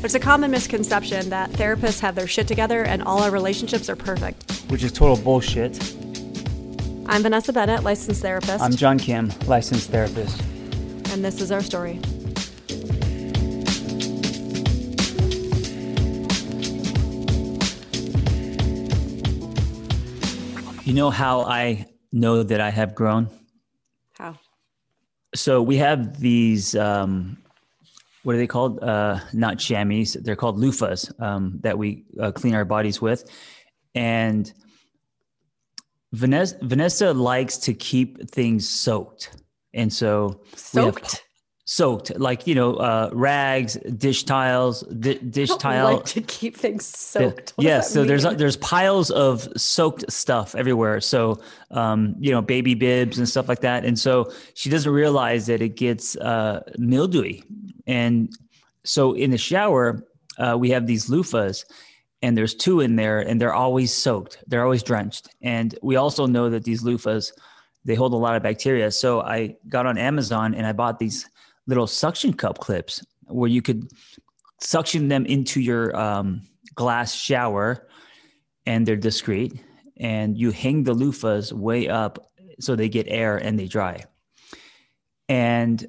There's a common misconception that therapists have their shit together and all our relationships are perfect. which is total bullshit. I'm Vanessa Bennett, licensed therapist, I'm John Kim, licensed therapist. and this is our story. You know how I know that I have grown? How? So we have these, um, what are they called? Uh, not chamois. They're called loofahs um, that we uh, clean our bodies with. And Vanessa, Vanessa likes to keep things soaked. And so Soaked? soaked, like, you know, uh, rags, dish tiles, di- dish tile. like to keep things soaked. What yeah so there's there's piles of soaked stuff everywhere so um, you know baby bibs and stuff like that and so she doesn't realize that it gets uh, mildewy and so in the shower uh, we have these loofahs and there's two in there and they're always soaked. They're always drenched. And we also know that these loofahs they hold a lot of bacteria. So i got on amazon and i bought these little suction cup clips where you could suction them into your um, glass shower and they're discreet and you hang the loofahs way up so they get air and they dry. And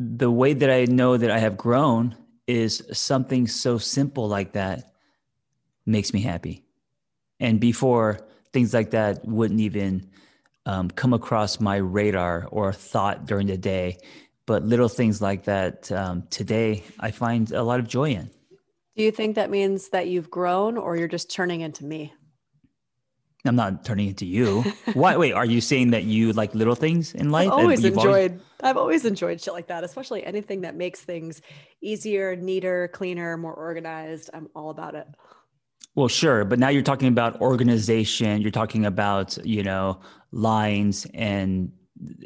the way that i know that i have grown is something so simple like that makes me happy. And before things like that wouldn't even um, come across my radar or thought during the day. But little things like that um, today i find a lot of joy in. Do you think that means that you've grown or you're just turning into me? I'm not turning into you. Why? Wait, are you saying that you like little things in life? I've always enjoyed I've always enjoyed shit like that, especially anything that makes things easier, neater, cleaner, more organized. I'm all about it. well, sure, but now you're talking about organization. You're talking about you know lines and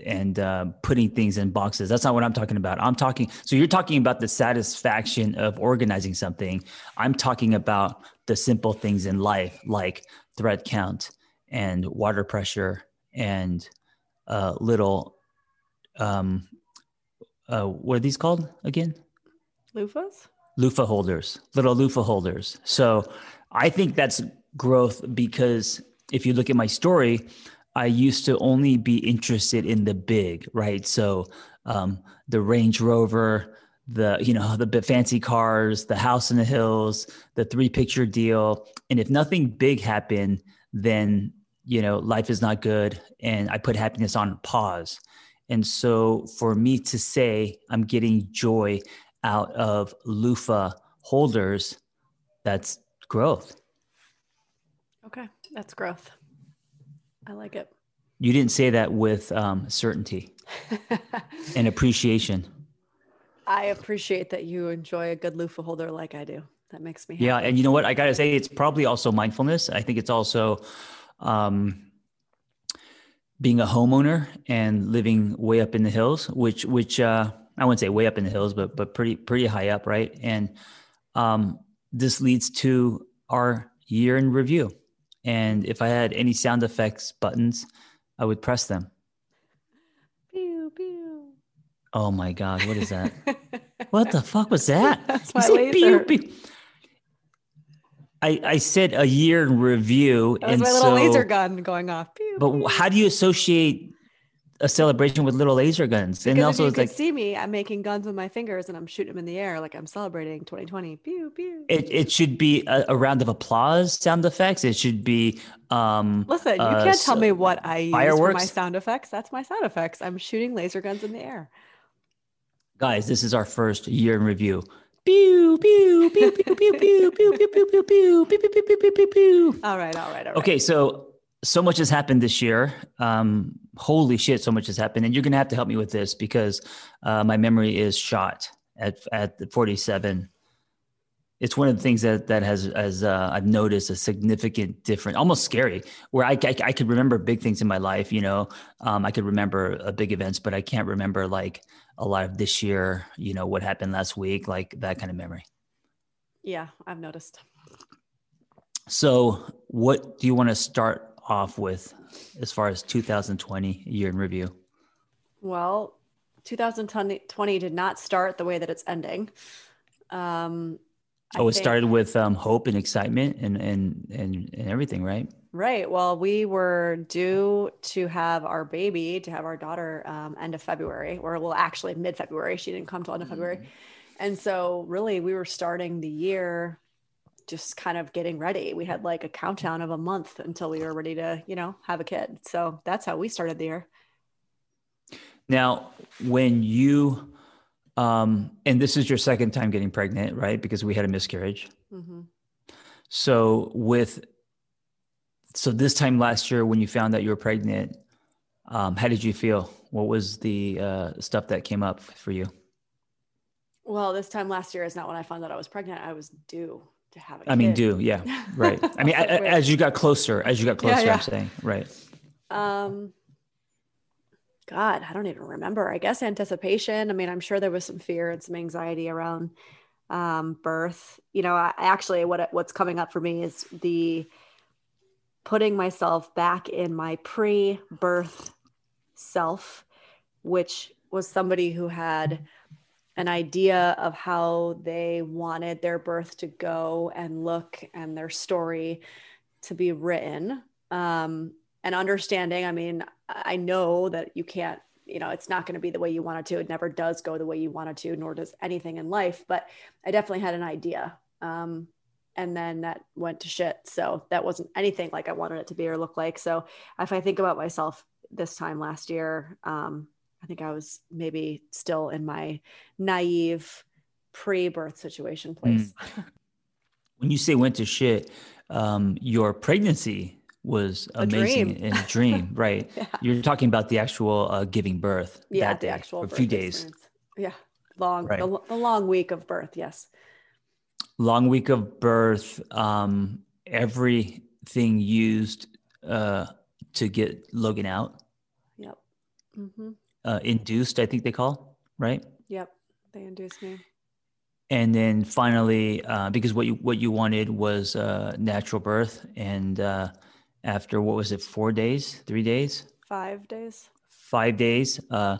and uh, putting things in boxes. That's not what I'm talking about. I'm talking. So you're talking about the satisfaction of organizing something. I'm talking about the simple things in life, like thread count and water pressure and uh, little. Um, uh, what are these called again? Loofahs? loofah holders, little loofah holders. So I think that's growth because if you look at my story, I used to only be interested in the big, right? So um, the Range Rover, the you know the fancy cars, the house in the hills, the three picture deal, and if nothing big happened, then you know life is not good, and I put happiness on pause. And so for me to say I'm getting joy out of loofah holders, that's growth. Okay, that's growth. I like it. You didn't say that with um, certainty and appreciation. I appreciate that you enjoy a good loofah holder like I do. That makes me happy. Yeah, and you know what? I gotta say, it's probably also mindfulness. I think it's also um, being a homeowner and living way up in the hills, which which uh, I wouldn't say way up in the hills, but but pretty pretty high up, right? And um, this leads to our year in review. And if I had any sound effects buttons, I would press them. Pew, pew. Oh my god, what is that? what the fuck was that? That's my said pew, laser. pew. I, I said a year in review, That was and my little so, laser gun going off. Pew, But how do you associate a celebration with little laser guns, and also if you it's like see me, I'm making guns with my fingers and I'm shooting them in the air like I'm celebrating 2020. Pew pew. it, it should be a, a round of applause sound effects. It should be um Listen, you uh, can't tell me what I use for my sound effects. That's my sound effects. I'm shooting laser guns in the air. Guys. This is our first year in review. Pew pew pew pew pew pew pew pew pew pew pew pew pew pew pew pew pew pew. All right, all right, all right. Okay, so so much has happened this year. Um, holy shit, so much has happened, and you're gonna have to help me with this because uh, my memory is shot at at the 47. It's one of the things that that has as uh, I've noticed a significant difference, almost scary. Where I, I I could remember big things in my life, you know, um, I could remember uh, big events, but I can't remember like a lot of this year. You know, what happened last week, like that kind of memory. Yeah, I've noticed. So, what do you want to start off with as far as 2020 year in review? Well, 2020 did not start the way that it's ending. Um, I Oh, it think- started with um, hope and excitement and, and and and everything, right? Right. Well, we were due to have our baby, to have our daughter, um, end of February, or well, actually mid February. She didn't come till end of February, and so really we were starting the year just kind of getting ready. We had like a countdown of a month until we were ready to, you know, have a kid. So that's how we started the year. Now, when you um, and this is your second time getting pregnant, right? Because we had a miscarriage. hmm So with so this time last year when you found out you were pregnant, um, how did you feel? What was the uh, stuff that came up for you? Well, this time last year is not when I found out I was pregnant. I was due to have a I mean, due, yeah, right. I mean, So a- a- weird. as you got closer, as you got Yeah, closer, yeah. I'm saying, right. Um, God, I don't even remember. I guess anticipation. I mean, I'm sure there was some fear and some anxiety around um, birth. You know, I actually what what's coming up for me is the putting myself back in my pre-birth self, which was somebody who had an idea of how they wanted their birth to go and look and their story to be written. Um, and understanding, I mean, I know that you can't, you know, it's not going to be the way you want it to. It never does go the way you want it to, nor does anything in life. But I definitely had an idea. Um, and then that went to shit. So that wasn't anything like I wanted it to be or look like. So if I think about myself this time last year, um, I think I was maybe still in my naive pre-birth situation place. When you say went to shit, um, your pregnancy was amazing dream. and a dream, right? Yeah. You're talking about the actual uh, giving birth. yeah, that the actual for a few days. experience. Yeah, long Right. the, the long week of birth. Yes. Long week of birth um everything used uh to get logan out Yep. hmm uh induced i think they call right Yep. They induced me. and then finally uh because what you what you wanted was uh natural birth and uh after what was it four days three days Five days. five days uh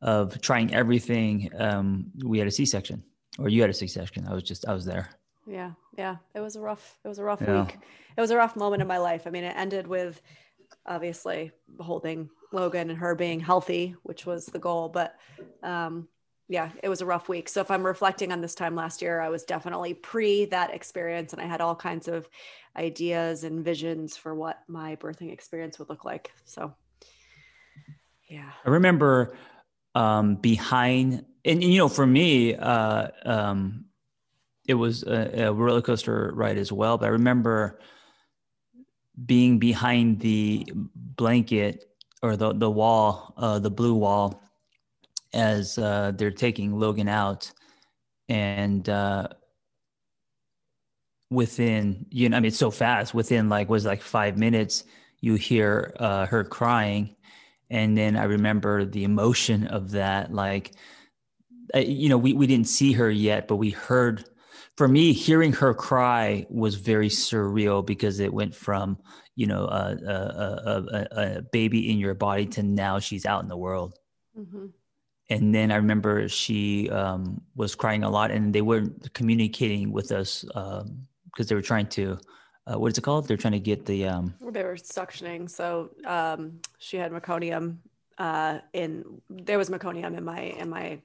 of trying everything um we had a c-section or you had a c-section i was just i was there Yeah. Yeah. It was a rough, it was a rough Yeah. week. It was a rough moment in my life. I mean, it ended with obviously holding Logan and her being healthy, which was the goal. But um, yeah, it was a rough week. So if I'm reflecting on this time last year, I was definitely pre that experience and I had all kinds of ideas and visions for what my birthing experience would look like. So yeah. I remember um, behind, and, and, you know, for me, uh, um, it was a, a roller coaster ride as well. But I remember being behind the blanket or the the wall, uh, the blue wall, as uh, they're taking Logan out, and uh, within you know, I mean, so fast. Within like was like five minutes, you hear uh, her crying and then i remember the emotion of that like you know we, we didn't see her yet but we heard for me hearing her cry was very surreal because it went from you know a, a, a, a, baby in your body to now she's out in the world. Hmm and then i remember she um, was crying a lot and they weren't communicating with us because they were trying to uh, what is it called? They're trying to get the um, They were suctioning. So um, she had meconium uh, in there was meconium in my in my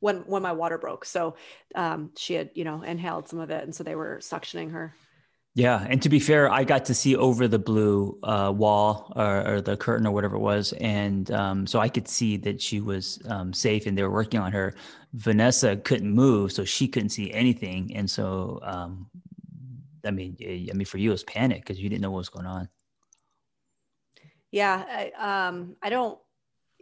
when when my water broke. So um, she had you know inhaled some of it, and so they were suctioning her. Yeah, and to be fair, I got to see over the blue uh, wall or, or, the curtain or whatever it was, and um, so I could see that she was um, safe, and they were working on her. Vanessa couldn't move, so she couldn't see anything, and so um, I mean, I mean, for you, it was panic because you didn't know what was going on. Yeah, I, um, I don't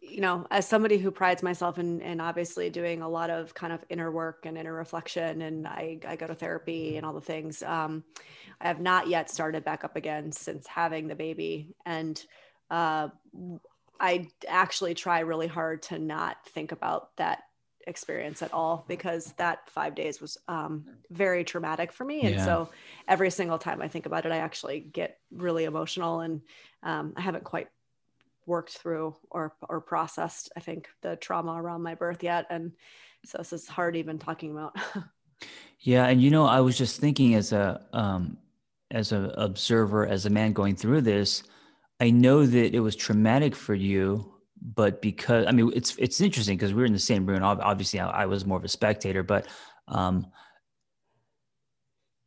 you know, as somebody who prides myself in, in obviously doing a lot of kind of inner work and inner reflection, and I, I go to therapy and all the things, um, I have not yet started back up again since having the baby. And uh, I actually try really hard to not think about that experience at all because that five days was um, very traumatic for me. And yeah. so every single time I think about it, I actually get really emotional and um, I haven't quite worked through or or processed i think the trauma around my birth yet and so this is hard even talking about. Yeah and you know i was just thinking as a um as an observer as a man going through this i know that it was traumatic for you but because i mean it's it's interesting because we are in the same room obviously I, I was more of a spectator but um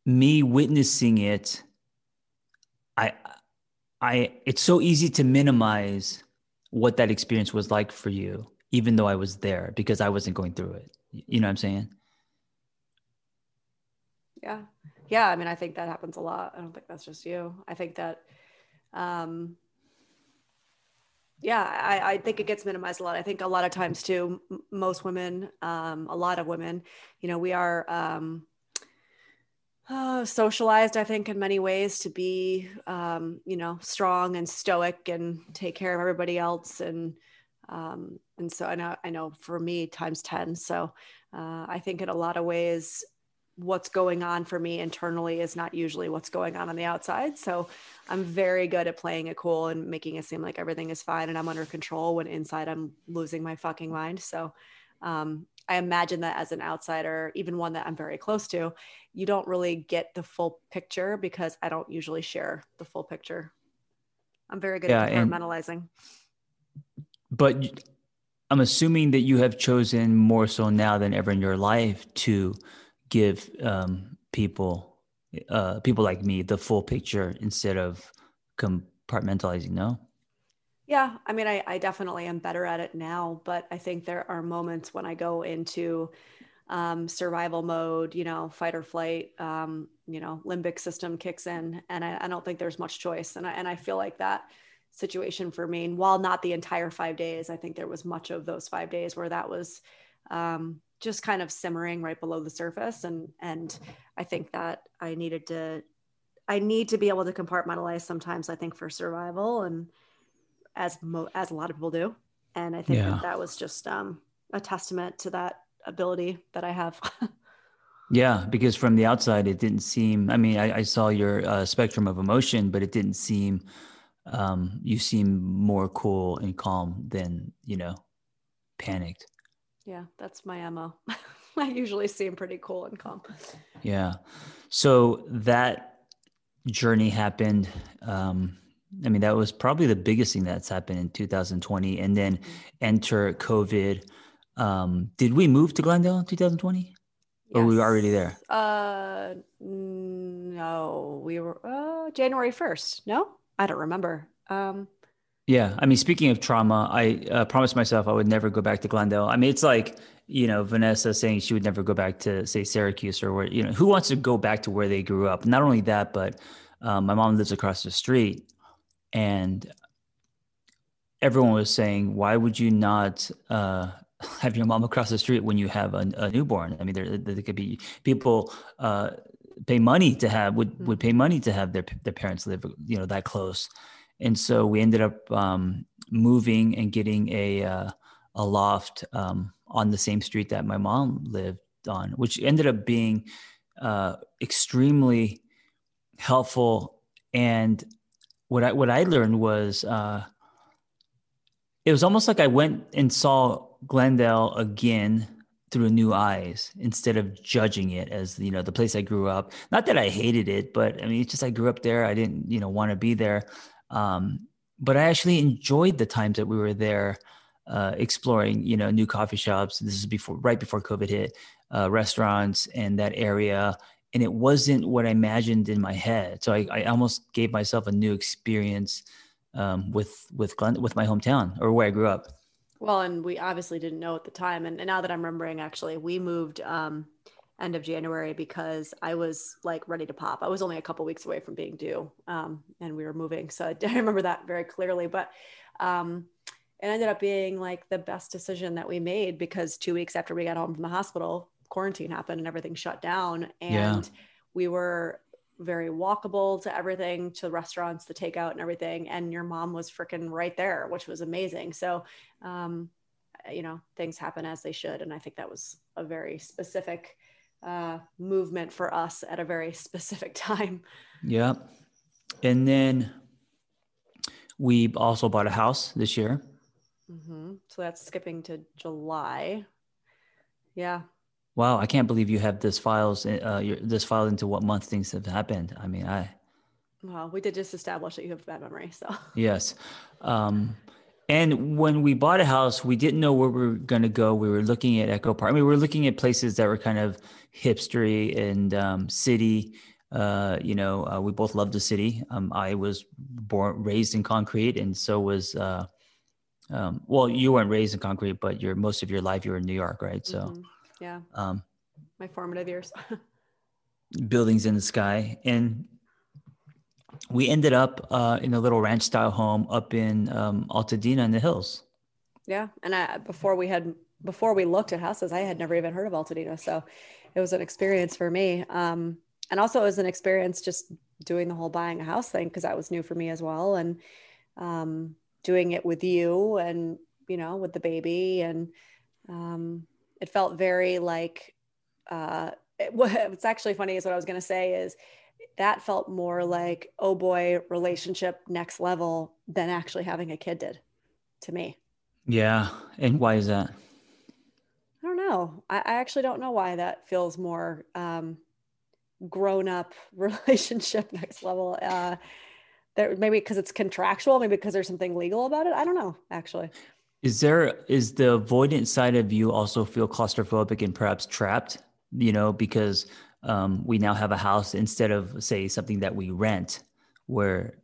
me witnessing it i I it's so easy to minimize what that experience was like for you, even though I was there because I wasn't going through it. You know what I'm saying? Yeah. Yeah. I mean, I think that happens a lot. I don't think that's just you. I think that, um, yeah, I, I think it gets minimized a lot. I think a lot of times too, most women, um, a lot of women, you know, we are, um, uh, socialized, I think, in many ways to be, um, you know, strong and stoic and take care of everybody else. And um, and so I know, I know for me, times ten. So uh, I think in a lot of ways, what's going on for me internally is not usually what's going on on the outside. So I'm very good at playing it cool and making it seem like everything is fine and I'm under control when inside I'm losing my fucking mind. So um, I imagine that as an outsider, even one that I'm very close to, you don't really get the full picture because I don't usually share the full picture. I'm very good yeah, at compartmentalizing. but I'm assuming that you have chosen more so now than ever in your life to give um, people, uh, people like me, the full picture instead of compartmentalizing. No. Yeah, I mean, I, I definitely am better at it now, but I think there are moments when I go into um, survival mode, you know, fight or flight, um, you know, limbic system kicks in, and I, I, don't think there's much choice. And I, and I feel like that situation for me, while not the entire five days, I think there was much of those five days where that was um, just kind of simmering right below the surface. And and I think that I needed to, I need to be able to compartmentalize sometimes. I think for survival and as mo- as a lot of people do. And I think yeah. that, that was just um, a testament to that ability that I have. yeah, because from the outside, it didn't seem. I mean, I, I saw your uh, spectrum of emotion, but it didn't seem. Um, you seem more cool and calm than you know, panicked. Yeah, that's my mo. I usually seem pretty cool and calm. Yeah. So that journey happened. Um, I mean, that was probably the biggest thing that's happened in 2020. And then enter COVID. Um, did we move to Glendale in 2020? Yes. Or were we already there? Uh, no, we were uh, January 1st. No, I don't remember. Um, yeah. I mean, speaking of trauma, I uh, promised myself I would never go back to Glendale. I mean, it's like, you know, Vanessa saying she would never go back to, say, Syracuse or where, you know, who wants to go back to where they grew up? Not only that, but um, my mom lives across the street and everyone was saying, why would you not uh, have your mom across the street when you have a, a newborn? I mean, there, there, could be people uh, pay money to have would mm-hmm. would pay money to have their their parents live you know that close, and so we ended up um, moving and getting a uh, a loft um, on the same street that my mom lived on, which ended up being uh, extremely helpful and what I what I learned was uh, it was almost like I went and saw Glendale again through new eyes instead of judging it as you know the place I grew up. Not that I hated it, but I mean it's just I grew up there. I didn't you know want to be there, um, but I actually enjoyed the times that we were there. uh, exploring, you know, new coffee shops. This is before, right before COVID hit, uh, restaurants and that area. And it wasn't what I imagined in my head. So I, I almost gave myself a new experience um, with with Glen, with my hometown or where I grew up. Well, and we obviously didn't know at the time. And, and now that I'm remembering, actually, we moved um, end of January because I was like ready to pop. I was only a couple weeks away from being due, um, and we were moving. So I remember that very clearly. But um, it ended up being like the best decision that we made because two weeks after we got home from the hospital, quarantine happened and everything shut down. And yeah. we were very walkable to everything, to restaurants, the takeout and everything. And your mom was freaking right there, which was amazing. So, um, you know, things happen as they should. And I think that was a very specific uh, movement for us at a very specific time. Yeah. And then we also bought a house this year. Mm-hmm. So that's skipping to July. Yeah. Wow, I can't believe you have this files uh, your, this file into what month things have happened. I mean, I. Well, we did just establish that you have bad memory, so. Yes, um, and when we bought a house, we didn't know where we were going to go. We were looking at Echo Park. I mean, we were looking at places that were kind of hipstery and um, city. Uh, you know, uh, we both loved the city. Um, I was born, raised in concrete, and so was uh, um, well, you weren't raised in concrete, but your most of your life you were in New York, right? So, mm-hmm. Yeah, um, my formative years. buildings in the sky, and we ended up uh, in a little ranch style home up in um, Altadena in the hills. Yeah, and I, before we had before we looked at houses, I had never even heard of Altadena, so it was an experience for me. Um, and also, it was an experience just doing the whole buying a house thing because that was new for me as well, and um, doing it with you and you know with the baby and um, it felt very like uh, it, what's actually funny is what i was going to say is that felt more like oh boy relationship next level than actually having a kid did to me. Yeah and why is that? I don't know. I, I actually don't know why that feels more um, grown up relationship next level. Uh, there maybe because it's contractual maybe because there's something legal about it. I don't know actually is there is the avoidant side of you also feel claustrophobic and perhaps trapped you know because um, we now have a house instead of say something that we rent where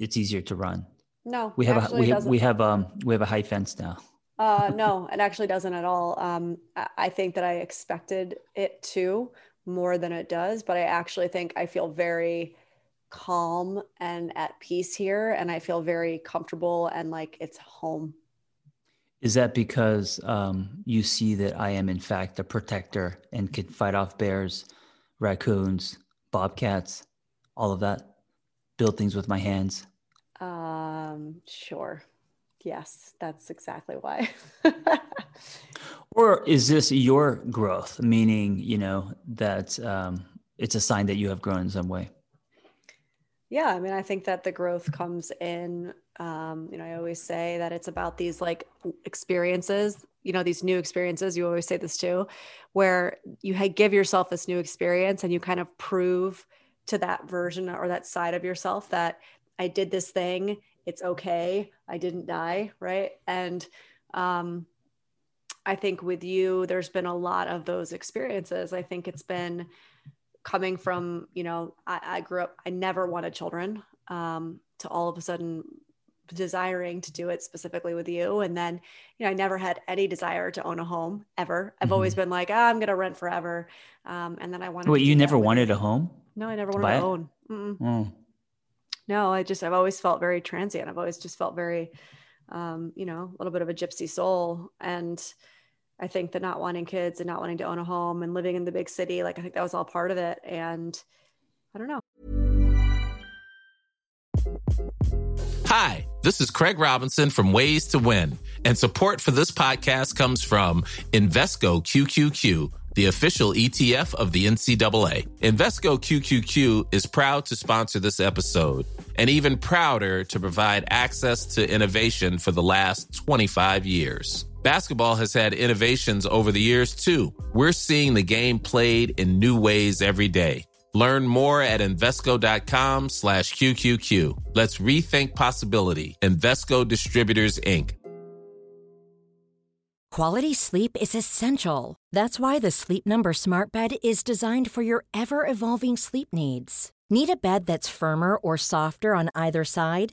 it's easier to run? No we have a we have we have um we have a high fence now. Uh no it actually doesn't at all. Um i think that i expected it to more than it does but i actually think i feel very calm and at peace here and i feel very comfortable and like it's home is that because um, you see that i am in fact a protector and can fight off bears raccoons bobcats all of that? Build things with my hands? Um sure. Yes that's exactly why. Or is this your growth? Meaning you know that um, it's a sign that you have grown in some way yeah, I mean, I think that the growth comes in. Um, you know, I always say that it's about these like experiences, you know, these new experiences. You always say this too, where you give yourself this new experience and you kind of prove to that version or that side of yourself that I did this thing. It's okay. I didn't die. Right. And um, I think with you, there's been a lot of those experiences. I think it's been, coming from you know I, I grew up i never wanted children um, to all of a sudden desiring to do it specifically with you. And then you know i never had any desire to own a home ever. I've mm-hmm. always been like oh, i'm gonna rent forever. Um, and then i wanted wait you never wanted a home? No i never wanted to, to own. Mm. no i just i've always felt very transient. I've always just felt very um, you know a little bit of a gypsy soul. And I think that not wanting kids and not wanting to own a home and living in the big city, like I think that was all part of it. And I don't know. Hi, this is Craig Robinson from Ways to Win, and support for this podcast comes from Invesco QQQ the official ETF of the NCAA. Invesco QQQ is proud to sponsor this episode and even prouder to provide access to innovation for the last 25 years. Basketball has had innovations over the years too. We're seeing the game played in new ways every day. Learn more at Invesco.com slash QQQ. Let's rethink possibility. Invesco Distributors, Inc. Quality sleep is essential. That's why the Sleep Number Smart Bed is designed for your ever evolving sleep needs. Need a bed that's firmer or softer on either side?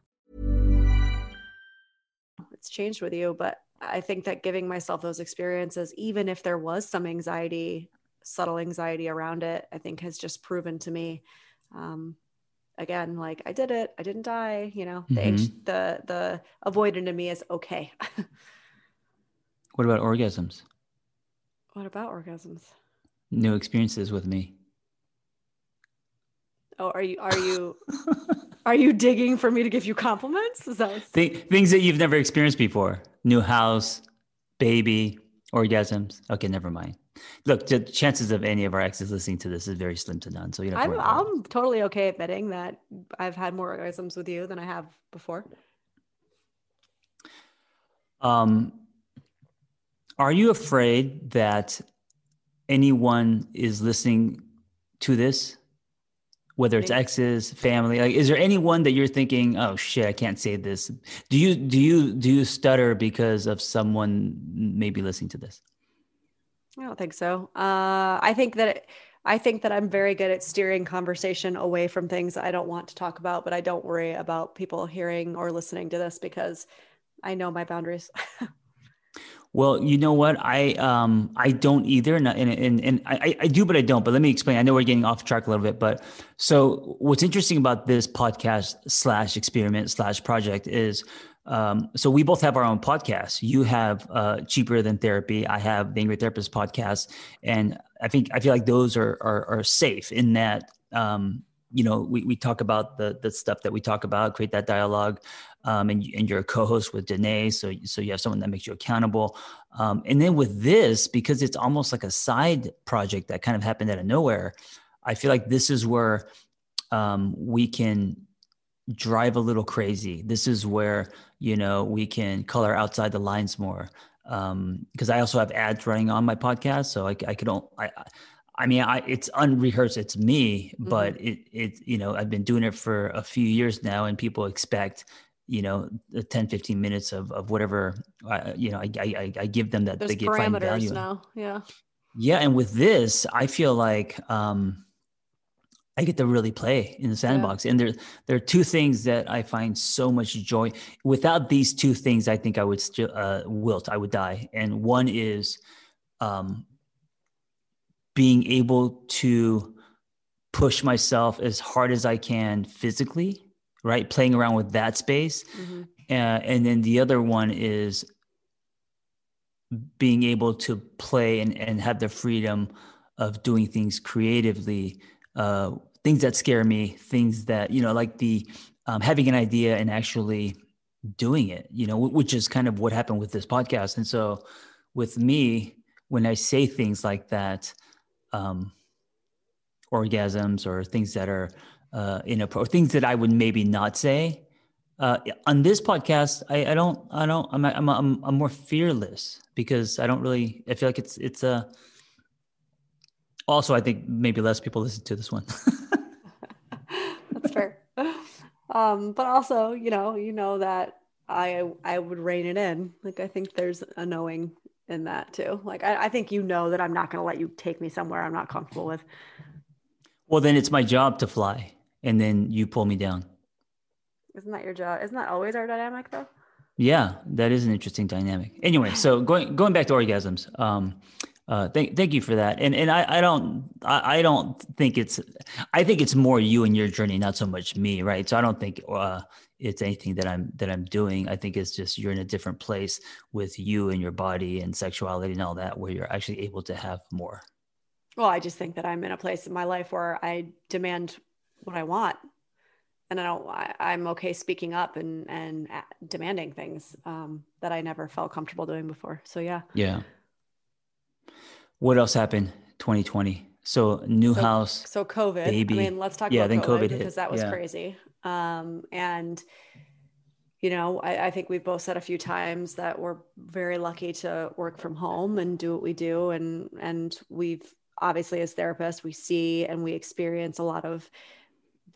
It's changed with you, but I think that giving myself those experiences, even if there was some anxiety, subtle anxiety around it, I think has just proven to me. Um, again, like I did it, I didn't die. You know, the Mhm. the the avoidant in me is okay. What about orgasms? what about orgasms? New experiences with me. Oh, are you are you are you digging for me to give you compliments? Is that Th- things that you've never experienced before. New house, baby, orgasms. Okay, never mind. Look, the chances of any of our exes listening to this is very slim to none. So you to I'm worry about it. I'm totally okay admitting that I've had more orgasms with you than I have before. Um, are you afraid that anyone is listening to this, whether it's exes, family? Like, is there anyone that you're thinking, "Oh shit, I can't say this"? Do you do you do you stutter because of someone maybe listening to this? I don't think so. Uh, I think that it, I think that I'm very good at steering conversation away from things I don't want to talk about, but I don't worry about people hearing or listening to this because I know my boundaries. Well, you know what? I um I don't either, and and and, and I I do, but I don't. But let me explain. I know we're getting off track a little bit, but so what's interesting about this podcast slash experiment slash project is. Um, so we both have our own podcasts. You have uh, cheaper than therapy. I have the Angry Therapist podcast, and I think I feel like those are are, are safe in that um, you know we, we talk about the the stuff that we talk about, create that dialogue, um, and, and you're a co-host with Danae, so so you have someone that makes you accountable. Um, and then with this, because it's almost like a side project that kind of happened out of nowhere, I feel like this is where um, we can drive a little crazy. This is where you know we can color outside the lines more. Because I also have ads running on my podcast, so I, I could I. I- mean, I, it's unrehearsed. It's me, but it, it, you know, I've been doing it for a few years now, and people expect, you know, the 10, 15 minutes of, of whatever, uh, you know, I, I, I give them that There's they get find value. now. Yeah. Yeah, and with this, I feel like um, I get to really play in the sandbox. And there, there are two things that I find so much joy. Without these two things, I think I would still uh, wilt. I would die. And one is um, being able to push myself as hard as I can physically, right? Playing around with that space. Mhm. Uh, and then the other one is being able to play and, and have the freedom of doing things creatively, uh, things that scare me, things that, you know, like the um, having an idea and actually doing it, you know, which is kind of what happened with this podcast. And so with me, when I say things like that, um, orgasms or things that are uh, inappropriate, things that I would maybe not say, uh, on this podcast, I, I don't, I don't, I'm, I'm, I'm, I'm more fearless because I don't really, I feel like it's, it's a, also, I think maybe less people listen to this one. That's fair. Um, but also, you know, you know that I I would rein it in. Like I think there's a knowing in that too. Like I, I think you know that I'm not gonna let you take me somewhere I'm not comfortable with. well, then it's my job to fly and then you pull me down. Isn't that your job? Isn't that always our dynamic though? Yeah, that is an interesting dynamic. Anyway, so going going back to orgasms, um, uh, thank thank you for that. And and I, I don't I, I don't think it's I think it's more you and your journey, not so much me, right? So I don't think uh, it's anything that I'm that I'm doing. I think it's just you're in a different place with you and your body and sexuality and all that, where you're actually able to have more. Well, I just think that I'm in a place in my life where I demand what I want, and I don't. I, I'm okay speaking up and and demanding things um, that I never felt comfortable doing before. So yeah, Yeah. What else happened 2020? So new so, house. So COVID. Baby. I mean, let's talk yeah, about then COVID, COVID because that was Yeah. crazy. Um, and you know, I, I think we've both said a few times that we're very lucky to work from home and do what we do. And and we've obviously as therapists, we see and we experience a lot of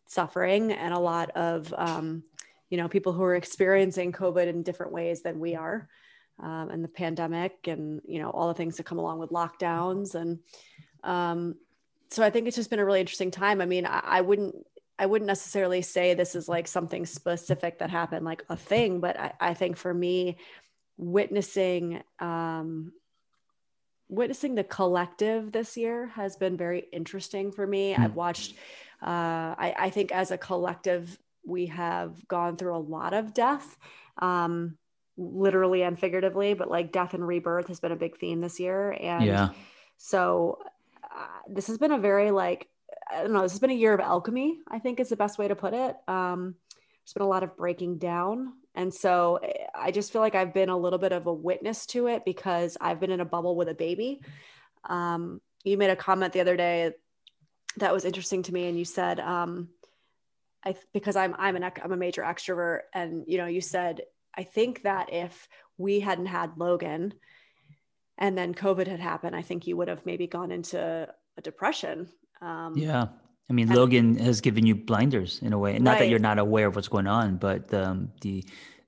suffering and a lot of um, you know, people who are experiencing COVID in different ways than we are. Um, and the pandemic and you know all the things that come along with lockdowns and um, so I think it's just been a really interesting time. I mean, I, I wouldn't I wouldn't necessarily say this is like something specific that happened, like a thing, but I, I think for me, witnessing um, witnessing the collective this year has been very interesting for me. I've watched. Uh, I, I think as a collective, we have gone through a lot of death. Um, literally and figuratively but like death and rebirth has been a big theme this year and Yeah. so uh, this has been a very like I don't know. This has been a year of alchemy. I think is the best way to put it. Um, there's been a lot of breaking down, and so eh, I just feel like I've been a little bit of a witness to it because I've been in a bubble with a baby. Um, you made a comment the other day that was interesting to me, and you said, um, "I because I'm I'm an, I'm a major extrovert, and you know, you said I think that if we hadn't had Logan." and then COVID had happened, I think you would have maybe gone into a depression. Um, Yeah. I mean, Logan has given you blinders in a way. Not that you're not aware of what's going on, but um, the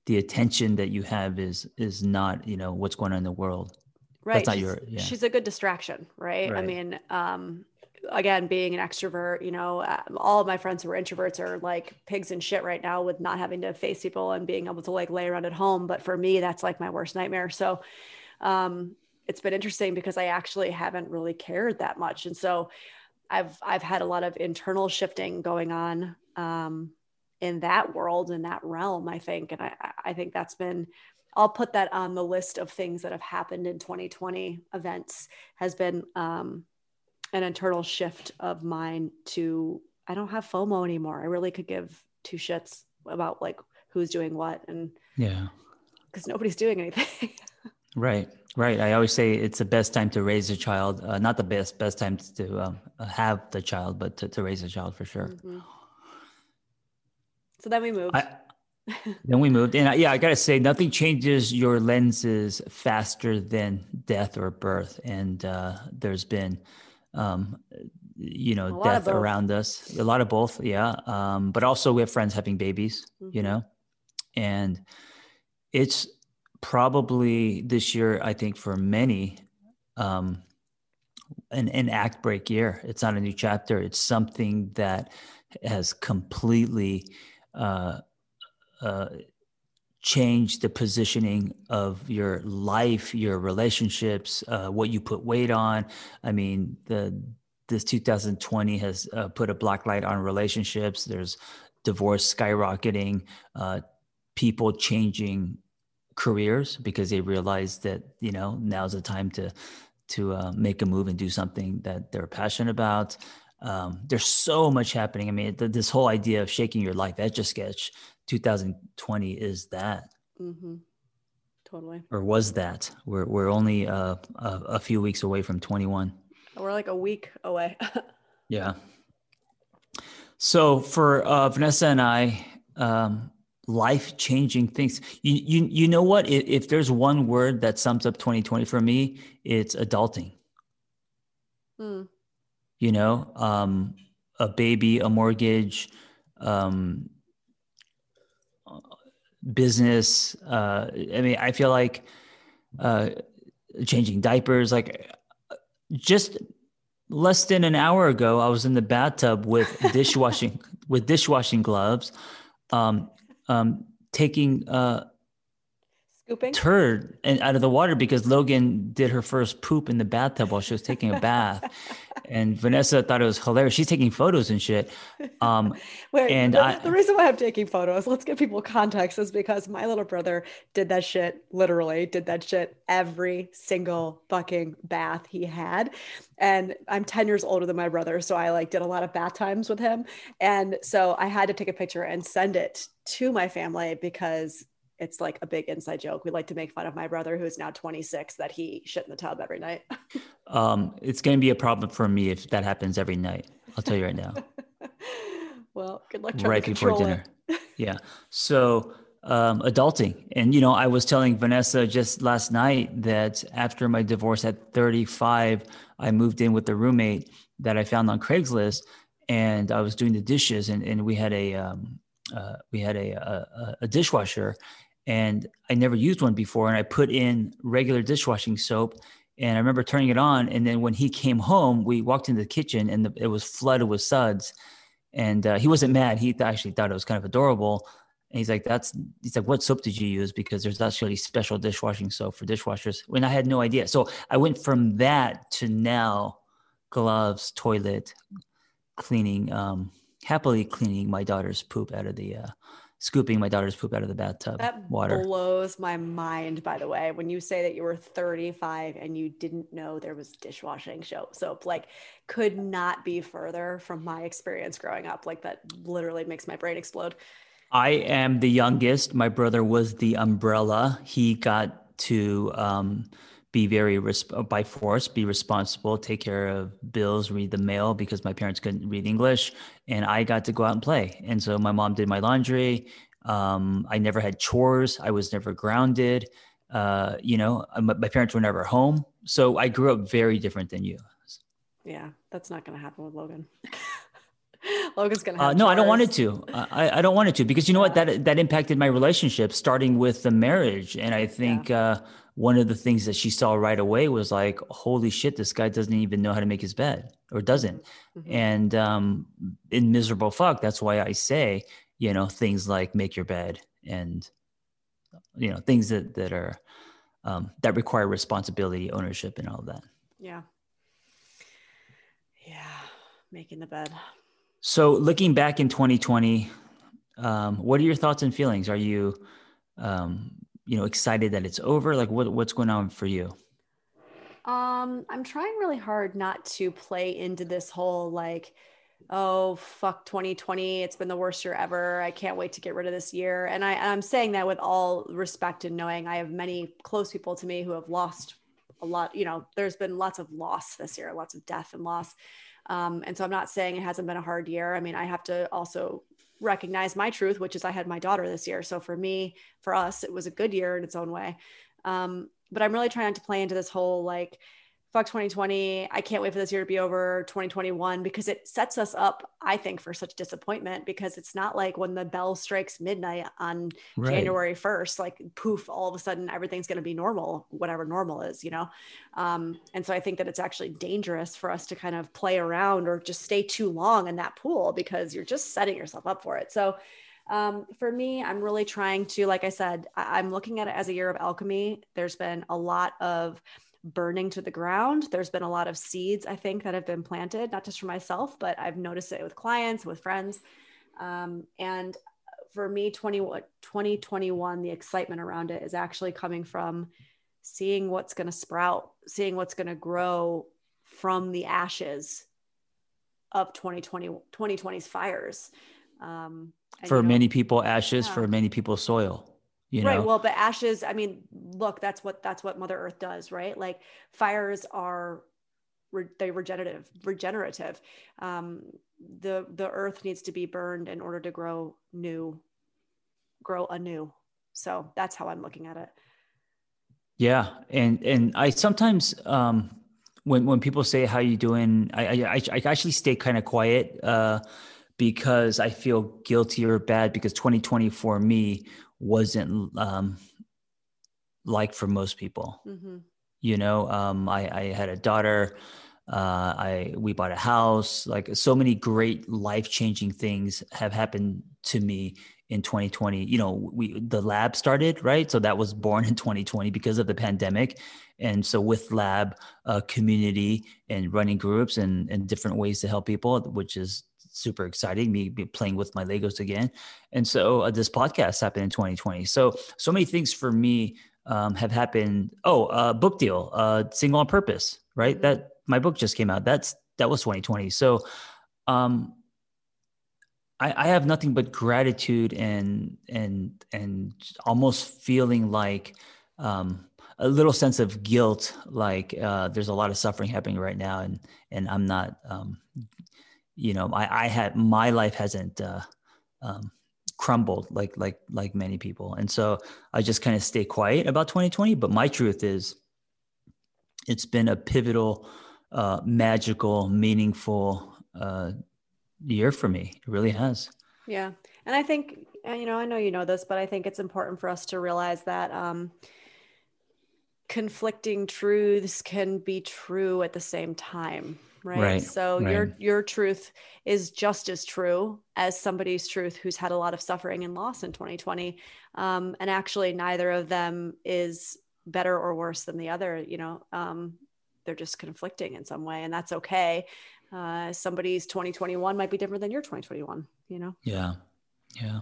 the attention that you have is is not you know what's going on in the world. right. not she's, your- yeah. she's a good distraction, right? I mean, um, again, being an extrovert, you know, uh, all of my friends who are introverts are like pigs and shit right now with not having to face people and being able to like lay around at home. But for me, that's like my worst nightmare. So, um, it's been interesting because I actually haven't really cared that much. And so I've, I've had a lot of internal shifting going on, um, in that world, in that realm, I think. And I, I think that's been, I'll put that on the list of things that have happened in 2020 events has been, um, an internal shift of mine to, I don't have FOMO anymore. I really could give two shits about like who's doing what and Yeah. because nobody's doing anything. Right. Right. I always say it's the best time to raise a child. Uh, not the best best time to um, have the child, but to, to raise a child for sure. Mhm. So then we moved. I, then we moved, and I, yeah, I gotta say, nothing changes your lenses faster than death or birth. And uh, there's been, um, you know, death around us. A lot of both, yeah. Um, but also, we have friends having babies, you Mhm. know, and it's probably this year. I think for many, um, an, an act break year. It's not a new chapter. It's something that has completely uh, uh, changed the positioning of your life, your relationships, uh, what you put weight on. I mean, the this 2020 has uh, put a black light on relationships. There's divorce skyrocketing, uh, people changing careers because they realize that you know now's the time to to uh, make a move and do something that they're passionate about. Um, there's so much happening. I mean, th- this whole idea of shaking your life, Etch a Sketch 2020 is that, hmm Totally. or was that? We're, we're only uh, a, a few weeks away from 21. We're like a week away. Yeah. So for uh, Vanessa and I, um, life changing things. You, you, you know what? If, if there's one word that sums up 2020 for me, it's adulting. Hmm. you know um a baby a mortgage um business uh i mean i feel like uh changing diapers like just less than an hour ago i was in the bathtub with dishwashing with dishwashing gloves um um taking uh Scooping. turd and out of the water because Logan did her first poop in the bathtub while she was taking a bath, and Vanessa thought it was hilarious. She's taking photos and shit. Um, Wait, and the, I- the reason why I'm taking photos, let's give people context, is because my little brother did that shit, literally did that shit every single fucking bath he had. And I'm 10 years older than my brother. So I like did a lot of bath times with him. And so I had to take a picture and send it to my family because it's like a big inside joke. We like to make fun of my brother, who's now 26, that he shit in the tub every night. um, it's going to be a problem for me if that happens every night. I'll tell you right now. well, good luck. Right before dinner. yeah. So, um, adulting. And, you know, I was telling Vanessa just last night that after my divorce at 35, I moved in with a roommate that I found on Craigslist and I was doing the dishes and, and we had a, um, uh, we had a, a, a dishwasher and I never used one before. And I put in regular dishwashing soap and I remember turning it on. And then when he came home, we walked into the kitchen and the, it was flooded with suds. And uh, he wasn't mad. He th- actually thought it was kind of adorable. And he's like, "That's." He's like, "What soap did you use?" Because there's actually special dishwashing soap for dishwashers. When I had no idea, so I went from that to now, gloves, toilet, cleaning, um, happily cleaning my daughter's poop out of the, uh, scooping my daughter's poop out of the bathtub. That water blows my mind. By the way, when you say that you were 35 and you didn't know there was dishwashing soap, like, could not be further from my experience growing up. Like that literally makes my brain explode. I am the youngest. My brother was the umbrella. He got to um, be very resp- by force, be responsible, take care of bills, read the mail because my parents couldn't read English, and I got to go out and play. And so my mom did my laundry. Um, I never had chores. I was never grounded. Uh, you know, my, my parents were never home, so I grew up very different than you. Yeah, that's not going to happen with Logan. Logan's gonna. Uh, no, I don't want it to. I, I don't want it to because you know what that that impacted my relationship, starting with the marriage, and I think yeah. uh, one of the things that she saw right away was like, "Holy shit, this guy doesn't even know how to make his bed, or doesn't." Mm-hmm. And um, in miserable fuck, that's why I say, you know, things like make your bed and you know things that that are um, that require responsibility, ownership, and all of that. Yeah. Yeah, making the bed. So, looking back in 2020, um, what are your thoughts and feelings? Are you, um, you know, excited that it's over? Like, what what's going on for you? Um, I'm trying really hard not to play into this whole like, oh fuck 2020, it's been the worst year ever. I can't wait to get rid of this year. And I, I'm saying that with all respect and knowing I have many close people to me who have lost a lot. You know, there's been lots of loss this year, lots of death and loss. Um, and so I'm not saying it hasn't been a hard year. I mean, I have to also recognize my truth, which is I had my daughter this year. So for me, for us, it was a good year in its own way. Um, but I'm really trying to play into this whole like, fuck 2020. I can't wait for this year to be over 2021 because it sets us up, I think, for such disappointment because it's not like when the bell strikes midnight on right. January 1st, like poof, all of a sudden everything's going to be normal, whatever normal is, you know? Um, and so I think that it's actually dangerous for us to kind of play around or just stay too long in that pool because you're just setting yourself up for it. So, um, for me, I'm really trying to, like I said, I- I'm looking at it as a year of alchemy. There's been a lot of burning to the ground. There's been a lot of seeds, I think, that have been planted, not just for myself, but I've noticed it with clients, with friends. Um, and for me, 20, 2021, the excitement around it is actually coming from seeing what's going to sprout, seeing what's going to grow from the ashes of 2020, 2020's fires. Um, for you know, many people, ashes, yeah. for many people, soil you know? right well but ashes i mean look that's what that's what mother earth does right? Like fires are re- they regenerative regenerative. Um, the the earth needs to be burned in order to grow new grow anew. So that's how i'm looking at it. Yeah and and i sometimes um when when people say how you doing? I i, I actually stay kind of quiet uh because i feel guilty or bad because 2020 for me wasn't um, like for most people. Mm-hmm. You know, um, I, I, had a daughter. Uh, I we bought a house. Like so many great life changing things have happened to me in 2020. You know, we the lab started right, so that was born in 2020 because of the pandemic, and so with lab uh, community and running groups and and different ways to help people, which is super exciting me playing with my legos again. And so uh, this podcast happened in 2020 so so many things for me um, have happened. Oh uh, book deal uh, single on purpose right? That my book just came out. That's that was 2020 so um I, I have nothing but gratitude and and and almost feeling like um, a little sense of guilt, like uh, there's a lot of suffering happening right now, and and I'm not, um, you know, I I had my life hasn't uh, um, crumbled like like like many people, and so I just kind of stay quiet about 2020. But my truth is, it's been a pivotal, uh, magical, meaningful uh, year for me. It really has. Yeah. And I think, you know, I know you know this, but I think it's important for us to realize that um, conflicting truths can be true at the same time. Right? Right, so right. your your truth is just as true as somebody's truth who's had a lot of suffering and loss in 2020 um, and actually neither of them is better or worse than the other you know um, they're just conflicting in some way and that's okay uh, somebody's 2021 might be different than your 2021 you know Yeah. Yeah.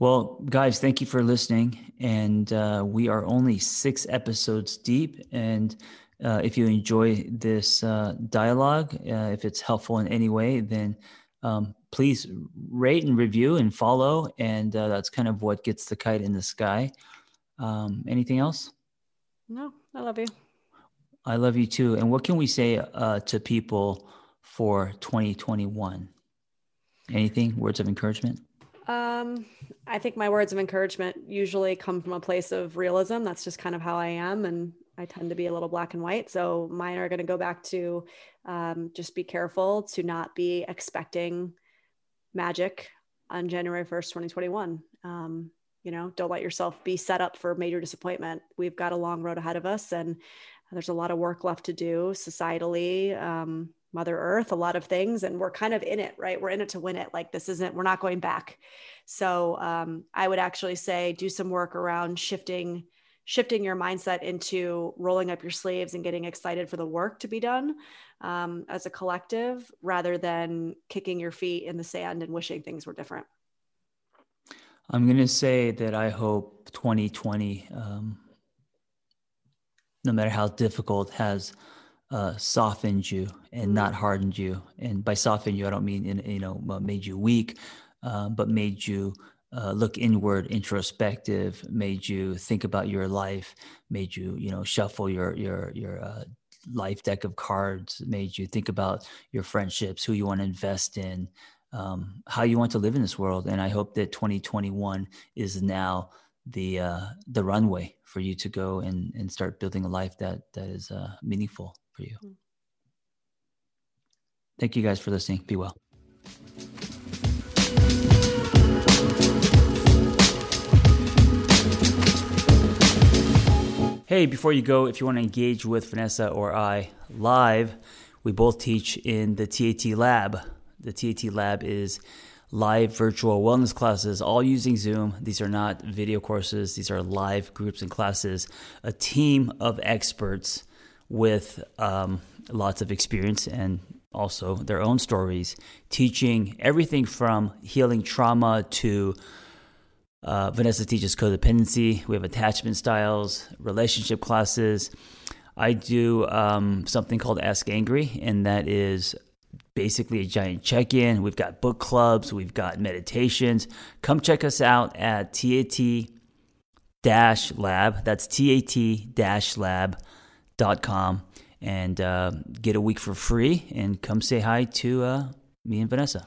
Well, guys, thank you for listening. And uh, we are only six episodes deep. And uh, if you enjoy this uh, dialogue, uh, if it's helpful in any way, then um, please rate and review and follow. And uh, that's kind of what gets the kite in the sky. Um, anything else? no i love you I love you too. And what can we say uh, to people for 2021? Anything? Words of encouragement? Um, I think my words of encouragement usually come from a place of realism. That's just kind of how I am. And I tend to be a little black and white. So mine are going to go back to um, just be careful to not be expecting magic on January 1st, 2021. Um, you know, don't let yourself be set up for major disappointment. We've got a long road ahead of us and there's a lot of work left to do societally. Um, Mother Earth, a lot of things, and we're kind of in it, right? We're in it to win it. Like this isn't, we're not going back. So um, I would actually say do some work around shifting, shifting your mindset into rolling up your sleeves and getting excited for the work to be done um, as a collective, rather than kicking your feet in the sand and wishing things were different. I'm going to say that I hope 2020, um, no matter how difficult, has uh, softened you and not hardened you. And by softened you, I don't mean in, you know made you weak, uh, but made you uh, look inward, introspective, made you think about your life, made you you know shuffle your your your uh, life deck of cards, made you think about your friendships, who you want to invest in, um, how you want to live in this world. And I hope that 2021 is now the uh, the runway for you to go and and start building a life that that is uh, meaningful for you. Thank you guys for listening. Be well. Hey, before you go, if you want to engage with Vanessa or I live, we both teach in the TAT Lab. The TAT Lab is live virtual wellness classes, all using Zoom. These are not video courses, these are live groups and classes. A team of experts with um, lots of experience and also their own stories, teaching everything from healing trauma to uh, Vanessa teaches codependency. We have attachment styles, relationship classes. I do um, something called Ask Angry, and that is basically a giant check in. We've got book clubs, we've got meditations. Come check us out at TAT lab. That's TAT lab.com and uh, get a week for free and come say hi to uh, me and Vanessa.